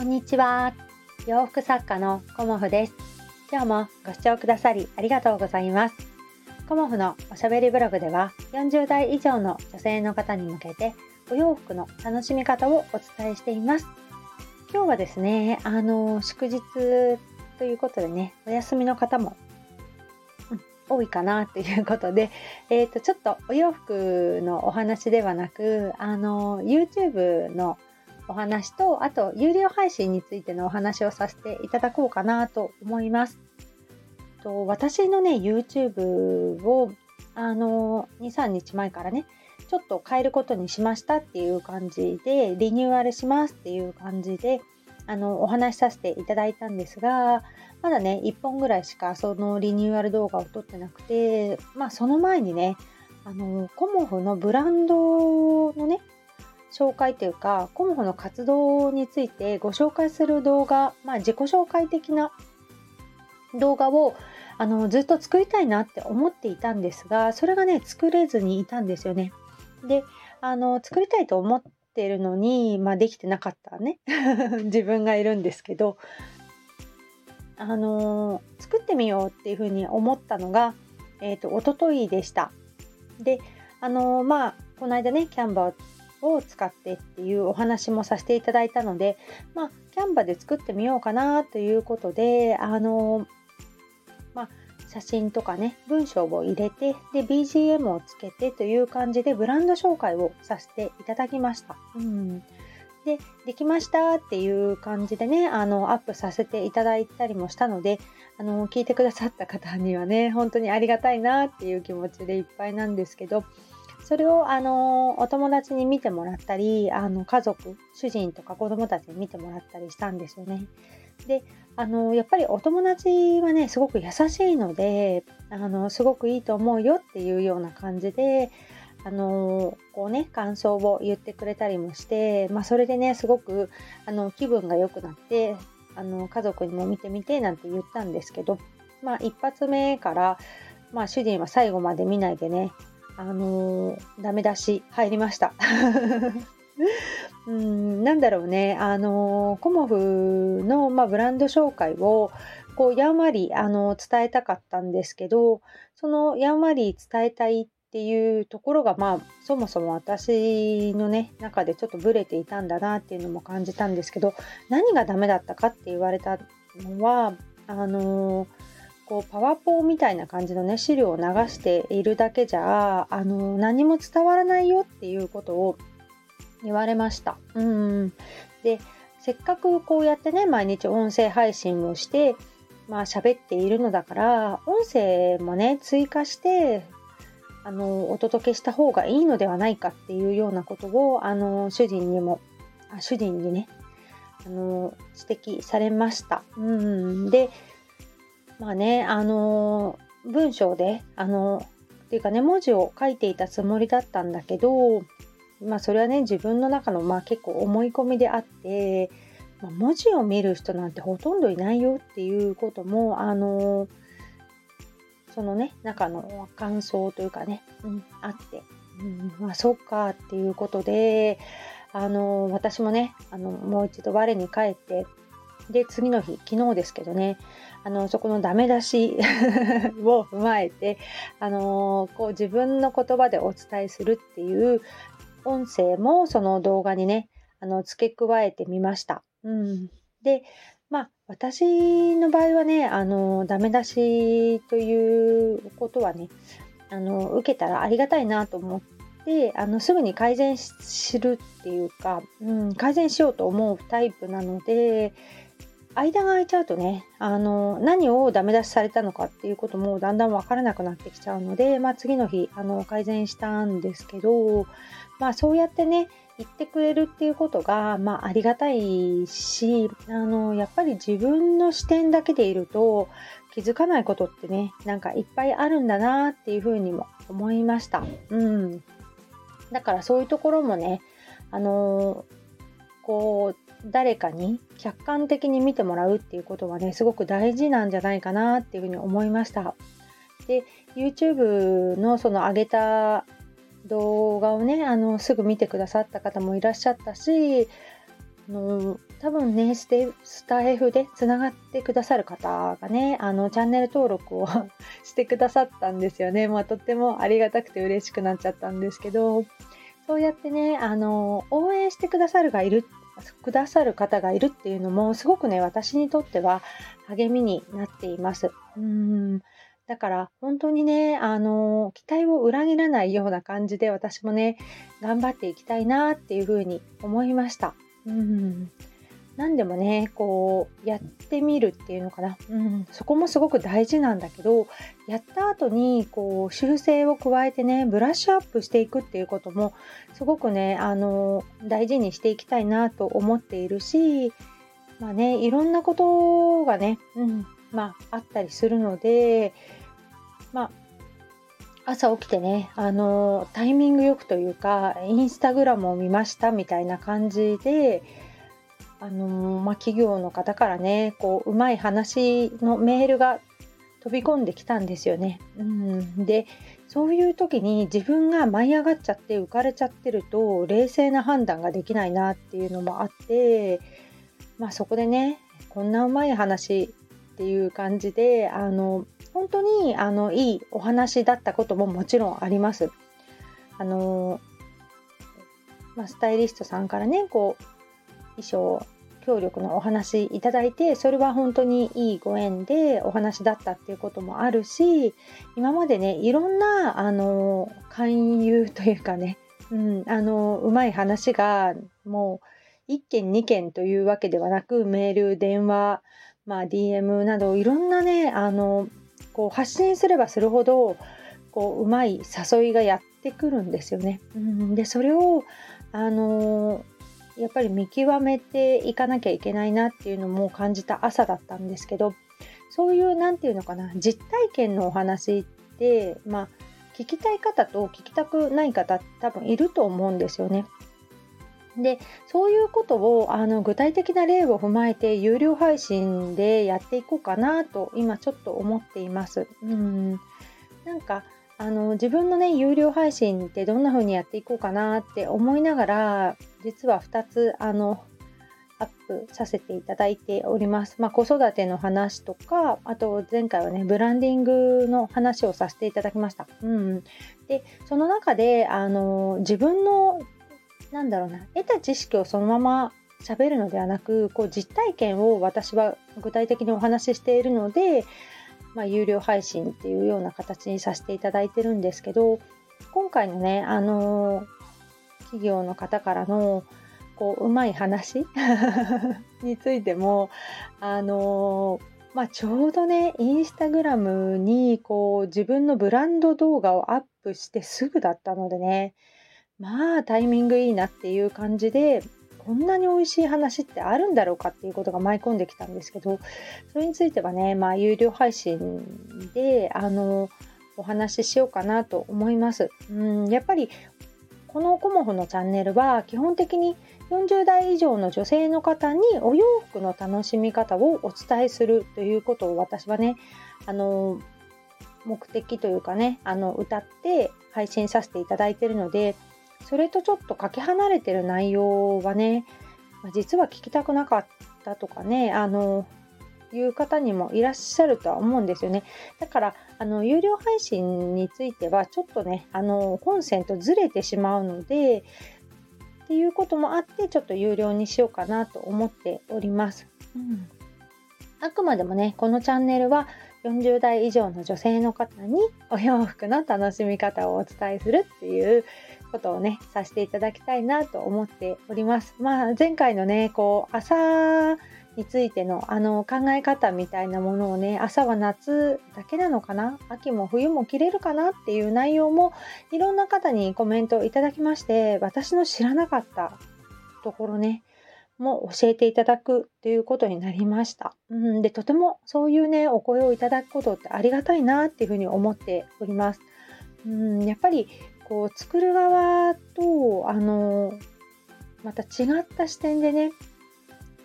こんにちは。洋服作家のコモフです。今日もご視聴くださりありがとうございます。コモフのおしゃべりブログでは40代以上の女性の方に向けてお洋服の楽しみ方をお伝えしています。今日はですね、あの祝日ということでね、お休みの方も、多いかなということで、えっ、ー、とちょっとお洋服のお話ではなく、あの YouTube のお話と、あと、有料配信についてのお話をさせていただこうかなと思います。と私のね、YouTube を、あの、2、3日前からね、ちょっと変えることにしましたっていう感じで、リニューアルしますっていう感じで、あの、お話しさせていただいたんですが、まだね、1本ぐらいしかそのリニューアル動画を撮ってなくて、まあ、その前にね、あの、コモフのブランドのね、紹介というかコモフの活動についてご紹介する動画、まあ、自己紹介的な動画をあのずっと作りたいなって思っていたんですがそれがね作れずにいたんですよね。であの作りたいと思ってるのに、まあ、できてなかったね 自分がいるんですけどあの作ってみようっていうふうに思ったのが、えーと、と一昨日でした。であのまあこの間ねキャンバーを使ってっていうお話もさせていただいたので、まあ、キャンバで作ってみようかなということで、あの、まあ、写真とかね、文章を入れて、で、BGM をつけてという感じでブランド紹介をさせていただきました。うんで、できましたっていう感じでね、あの、アップさせていただいたりもしたので、あの、聞いてくださった方にはね、本当にありがたいなっていう気持ちでいっぱいなんですけど、それをあのお友達に見てもらったりあの家族主人とか子供たちに見てもらったりしたんですよね。であのやっぱりお友達はねすごく優しいのであのすごくいいと思うよっていうような感じであのこうね感想を言ってくれたりもして、まあ、それでねすごくあの気分が良くなってあの家族にも見てみてなんて言ったんですけど、まあ、一発目から、まあ、主人は最後まで見ないでねあのー、ダメ出し入りました。うん、なんだろうね、あのー、コモフの、まあ、ブランド紹介をこうやんわり、あのー、伝えたかったんですけどそのやんわり伝えたいっていうところが、まあ、そもそも私のね中でちょっとブレていたんだなっていうのも感じたんですけど何がダメだったかって言われたのはあのーこうパワポみたいな感じのね資料を流しているだけじゃあの何も伝わらないよっていうことを言われました。うんでせっかくこうやってね毎日音声配信をしてまあ喋っているのだから音声もね追加してあのお届けした方がいいのではないかっていうようなことをあの主人にもあ主人にねあの指摘されました。うんでまあね、あのー、文章で、あのー、っていうかね、文字を書いていたつもりだったんだけど、まあそれはね、自分の中のまあ結構思い込みであって、まあ、文字を見る人なんてほとんどいないよっていうことも、あのー、そのね、中の感想というかね、うん、あって、うん、まあそっかっていうことで、あの私もね、あのもう一度我に返って、で、次の日、昨日ですけどね、あのそこのダメ出し を踏まえて、あのこう自分の言葉でお伝えするっていう音声もその動画にね、あの付け加えてみました。うん、で、まあ私の場合はね、あのダメ出しということはね、あの受けたらありがたいなと思って、あのすぐに改善するっていうか、うん、改善しようと思うタイプなので、間が空いちゃうとねあの何をダメ出しされたのかっていうこともだんだん分からなくなってきちゃうので、まあ、次の日あの改善したんですけど、まあ、そうやってね言ってくれるっていうことが、まあ、ありがたいしあのやっぱり自分の視点だけでいると気づかないことってねなんかいっぱいあるんだなっていうふうにも思いました。うん、だからそういうところもねあのこう誰かに客観的に見てもらうっていうことはねすごく大事なんじゃないかなっていうふうに思いました。で YouTube のその上げた動画をねあのすぐ見てくださった方もいらっしゃったしの多分ねステスタイフでつながってくださる方がねあのチャンネル登録を してくださったんですよね、まあ、とってもありがたくて嬉しくなっちゃったんですけどそうやってねあの応援してくださるがいるくださる方がいるっていうのもすごくね私にとっては励みになっています。うんだから本当にね、あの期待を裏切らないような感じで私もね、頑張っていきたいなっていうふうに思いました。うん。何でもね、こう、やってみるっていうのかな。うん、そこもすごく大事なんだけど、やった後に、こう、修正を加えてね、ブラッシュアップしていくっていうことも、すごくね、あの、大事にしていきたいなと思っているし、まあね、いろんなことがね、うん、まあ、あったりするので、まあ、朝起きてね、あのタイミングよくというか、インスタグラムを見ましたみたいな感じで、あのまあ、企業の方からね、こう、うまい話のメールが飛び込んできたんですよね。うん、で、そういう時に自分が舞い上がっちゃって浮かれちゃってると、冷静な判断ができないなっていうのもあって、まあそこでね、こんなうまい話っていう感じで、あの、本当にあのいいお話だったことももちろんあります。あのまあ、スタイリストさんからねこう衣装協力のお話いただいてそれは本当にいいご縁でお話だったっていうこともあるし今までねいろんなあの勧誘というかね、うん、あのうまい話がもう1件2件というわけではなくメール電話、まあ、DM などいろんなねあのこう発信すればするほどこううまい誘いがやってくるんですよね。うん、でそれをあの、やっぱり見極めていかなきゃいけないなっていうのも感じた朝だったんですけどそういう何て言うのかな実体験のお話ってまあ聞きたい方と聞きたくない方多分いると思うんですよね。でそういうことをあの具体的な例を踏まえて有料配信でやっていこうかなと今ちょっと思っています。うんなんかあの自分のね有料配信ってどんな風にやっていこうかなって思いながら実は2つあのアップさせていただいております。まあ、子育ての話とか、あと前回はね、ブランディングの話をさせていただきました。うん、で、その中で、あの自分のなんだろうな得た知識をそのまま喋るのではなくこう実体験を私は具体的にお話ししているので、まあ、有料配信っていうような形にさせていただいてるんですけど今回のね、あの、企業の方からのこううまい話 についても、あの、まあ、ちょうどねインスタグラムにこう自分のブランド動画をアップしてすぐだったのでねまあタイミングいいなっていう感じでこんなに美味しい話ってあるんだろうかっていうことが舞い込んできたんですけどそれについてはねまあ有料配信であのお話ししようかなと思います。うんやっぱりこのコモフのチャンネルは基本的に40代以上の女性の方にお洋服の楽しみ方をお伝えするということを私はねあの目的というかねあの歌って配信させていただいているのでそれとちょっとかけ離れてる内容はね、ま実は聞きたくなかったとかね、あの、いう方にもいらっしゃるとは思うんですよね。だから、あの、有料配信については、ちょっとね、あの、本線とずれてしまうので、っていうこともあって、ちょっと有料にしようかなと思っております。うん、あくまでもね、このチャンネルは、40代以上の女性の方にお洋服の楽しみ方をお伝えするっていうことをねさせていただきたいなと思っております。まあ前回のねこう朝についてのあの考え方みたいなものをね朝は夏だけなのかな？秋も冬も着れるかなっていう内容もいろんな方にコメントいただきまして私の知らなかったところねも教えていただくっていうことになりました。うん、でとてもそういうねお声をいただくことってありがたいなっていうふうに思っております。うん、やっぱりこう作る側とあのまた違った視点でね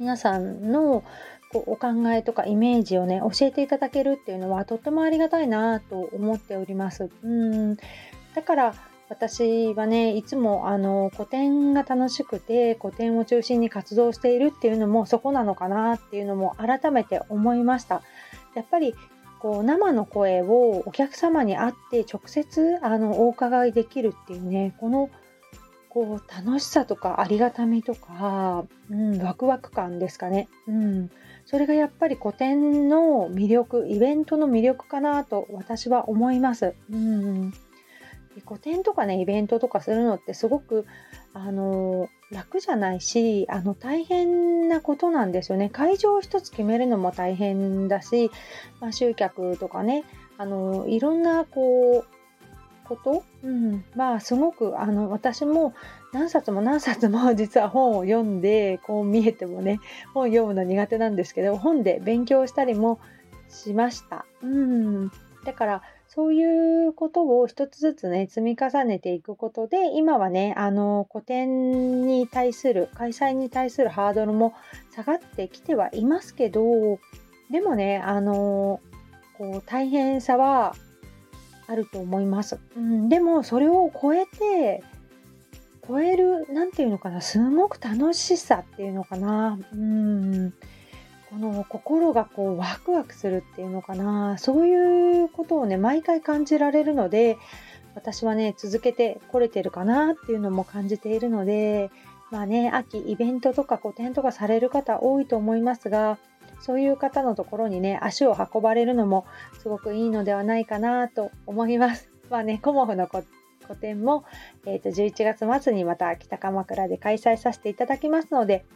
皆さんのこうお考えとかイメージをね教えていただけるっていうのはとってもありがたいなと思っております。うんだから私はねいつもあの古典が楽しくて古典を中心に活動しているっていうのもそこなのかなっていうのも改めて思いましたやっぱりこう生の声をお客様に会って直接あのお伺いできるっていうねこのこう楽しさとかありがたみとか、うん、ワクワク感ですかね、うん、それがやっぱり古典の魅力イベントの魅力かなと私は思います。うん。古典とかねイベントとかするのってすごくあの楽じゃないしあの大変なことなんですよね。会場を一つ決めるのも大変だし、まあ、集客とかねあのいろんなこうこと、うん、まあすごくあの私も何冊も何冊も 実は本を読んでこう見えてもね本読むの苦手なんですけど本で勉強したりもしました。うん、だからそういうことを一つずつね、積み重ねていくことで、今はね、あの、古典に対する、開催に対するハードルも下がってきてはいますけど、でもね、あの、こう、大変さはあると思います。うん、でも、それを超えて、超える、何て言うのかな、すごく楽しさっていうのかな。うん。この心がこうワクワクするっていうのかなそういうことをね毎回感じられるので私はね続けてこれてるかなっていうのも感じているのでまあね秋イベントとか個展とかされる方多いと思いますがそういう方のところにね足を運ばれるのもすごくいいのではないかなと思います。まあねコモフの個展も、えー、と11月末にまた北鎌倉で開催させていただきますので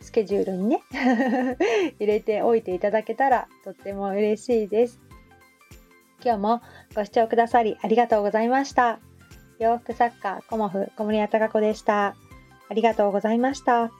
スケジュールにね 入れておいていただけたらとっても嬉しいです。今日もご視聴くださりありがとうございました。洋服作家コモフ小森屋隆子でした。ありがとうございました。